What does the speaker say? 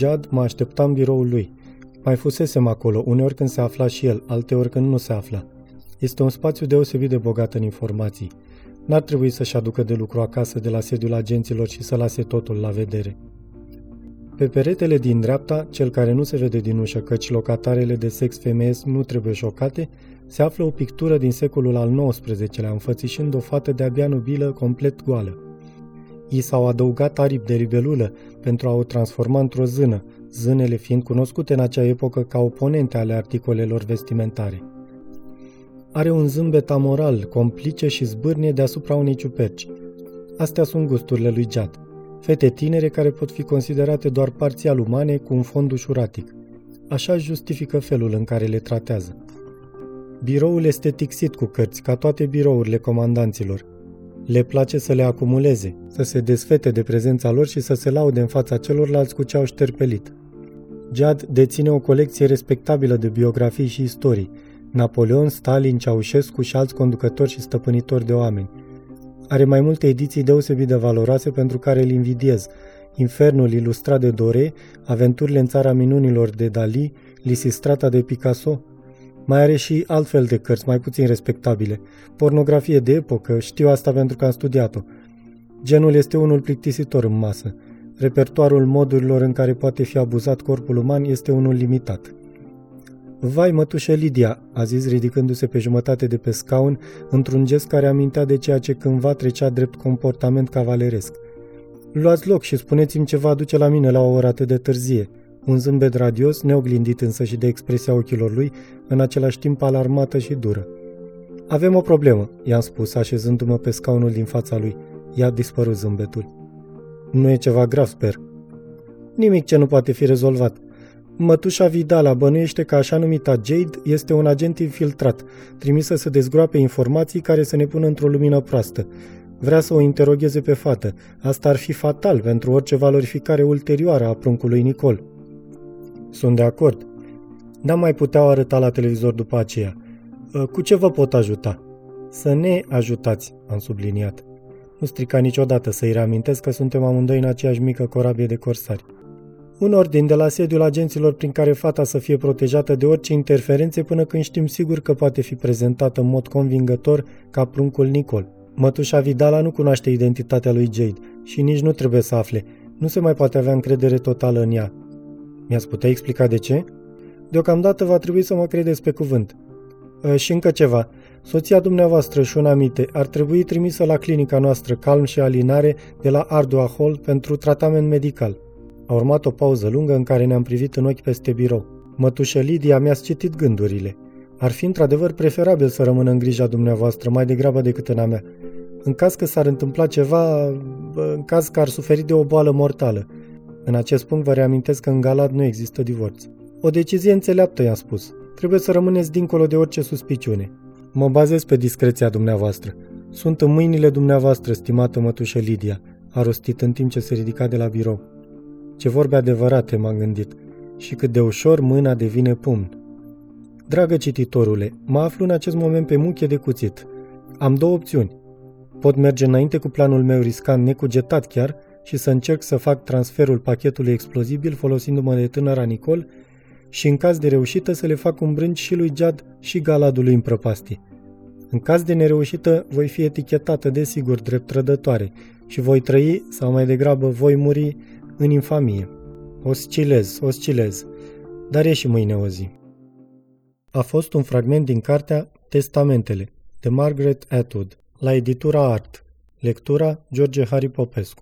Jad mă aștepta în biroul lui. Mai fusesem acolo, uneori când se afla și el, alteori când nu se afla. Este un spațiu deosebit de bogat în informații. N-ar trebui să-și aducă de lucru acasă de la sediul agenților și să lase totul la vedere. Pe peretele din dreapta, cel care nu se vede din ușă, căci locatarele de sex femeiesc nu trebuie șocate, se află o pictură din secolul al XIX-lea, înfățișând o fată de-abia nubilă, complet goală. I s-au adăugat aripi de ribelulă pentru a o transforma într-o zână, zânele fiind cunoscute în acea epocă ca oponente ale articolelor vestimentare. Are un zâmbet amoral, complice și zbârnie deasupra unei ciuperci. Astea sunt gusturile lui Jad. Fete tinere care pot fi considerate doar parțial umane cu un fond ușuratic. Așa justifică felul în care le tratează. Biroul este tixit cu cărți, ca toate birourile comandanților. Le place să le acumuleze, să se desfete de prezența lor și să se laude în fața celorlalți cu ce au șterpelit. Jad deține o colecție respectabilă de biografii și istorii, Napoleon, Stalin, Ceaușescu și alți conducători și stăpânitori de oameni. Are mai multe ediții deosebit de valoroase pentru care îl invidiez. Infernul ilustrat de Dore, Aventurile în țara minunilor de Dali, Lisistrata de Picasso. Mai are și altfel de cărți mai puțin respectabile. Pornografie de epocă, știu asta pentru că am studiat-o. Genul este unul plictisitor în masă. Repertoarul modurilor în care poate fi abuzat corpul uman este unul limitat. Vai, mătușă Lidia, a zis ridicându-se pe jumătate de pe scaun, într-un gest care amintea de ceea ce cândva trecea drept comportament cavaleresc. Luați loc și spuneți-mi ce va aduce la mine la o oră atât de târzie. Un zâmbet radios, neoglindit însă și de expresia ochilor lui, în același timp alarmată și dură. Avem o problemă, i-am spus, așezându-mă pe scaunul din fața lui. I-a dispărut zâmbetul. Nu e ceva grav, sper. Nimic ce nu poate fi rezolvat. Mătușa Vidala bănuiește că așa numita Jade este un agent infiltrat, trimisă să dezgroape informații care să ne pună într-o lumină proastă. Vrea să o interogheze pe fată. Asta ar fi fatal pentru orice valorificare ulterioară a pruncului Nicol. Sunt de acord. N-am mai putea arăta la televizor după aceea. Ă, cu ce vă pot ajuta? Să ne ajutați, am subliniat. Nu strica niciodată să-i reamintesc că suntem amândoi în aceeași mică corabie de corsari un ordin de la sediul agenților prin care fata să fie protejată de orice interferențe până când știm sigur că poate fi prezentată în mod convingător ca pruncul Nicol. Mătușa Vidala nu cunoaște identitatea lui Jade și nici nu trebuie să afle. Nu se mai poate avea încredere totală în ea. Mi-ați putea explica de ce? Deocamdată va trebui să mă credeți pe cuvânt. E, și încă ceva. Soția dumneavoastră și un amite ar trebui trimisă la clinica noastră Calm și Alinare de la Ardua Hall pentru tratament medical. A urmat o pauză lungă în care ne-am privit în ochi peste birou. Mătușă Lidia mi-a citit gândurile. Ar fi într-adevăr preferabil să rămână în grija dumneavoastră mai degrabă decât în a mea. În caz că s-ar întâmpla ceva, în caz că ar suferi de o boală mortală. În acest punct vă reamintesc că în Galad nu există divorț. O decizie înțeleaptă, i-am spus. Trebuie să rămâneți dincolo de orice suspiciune. Mă bazez pe discreția dumneavoastră. Sunt în mâinile dumneavoastră, stimată mătușă Lidia, a rostit în timp ce se ridica de la birou. Ce vorbe adevărate, m-am gândit, și cât de ușor mâna devine pumn. Dragă cititorule, mă aflu în acest moment pe muche de cuțit. Am două opțiuni. Pot merge înainte cu planul meu riscant necugetat chiar și să încerc să fac transferul pachetului explozibil folosindu-mă de tânăra Nicol și în caz de reușită să le fac un brânci și lui Jad și galadului în prăpastie. În caz de nereușită, voi fi etichetată desigur drept trădătoare și voi trăi, sau mai degrabă voi muri, în infamie. Oscilez, oscilez, dar e și mâine o zi. A fost un fragment din cartea Testamentele, de Margaret Atwood, la editura Art. Lectura George Harry Popescu.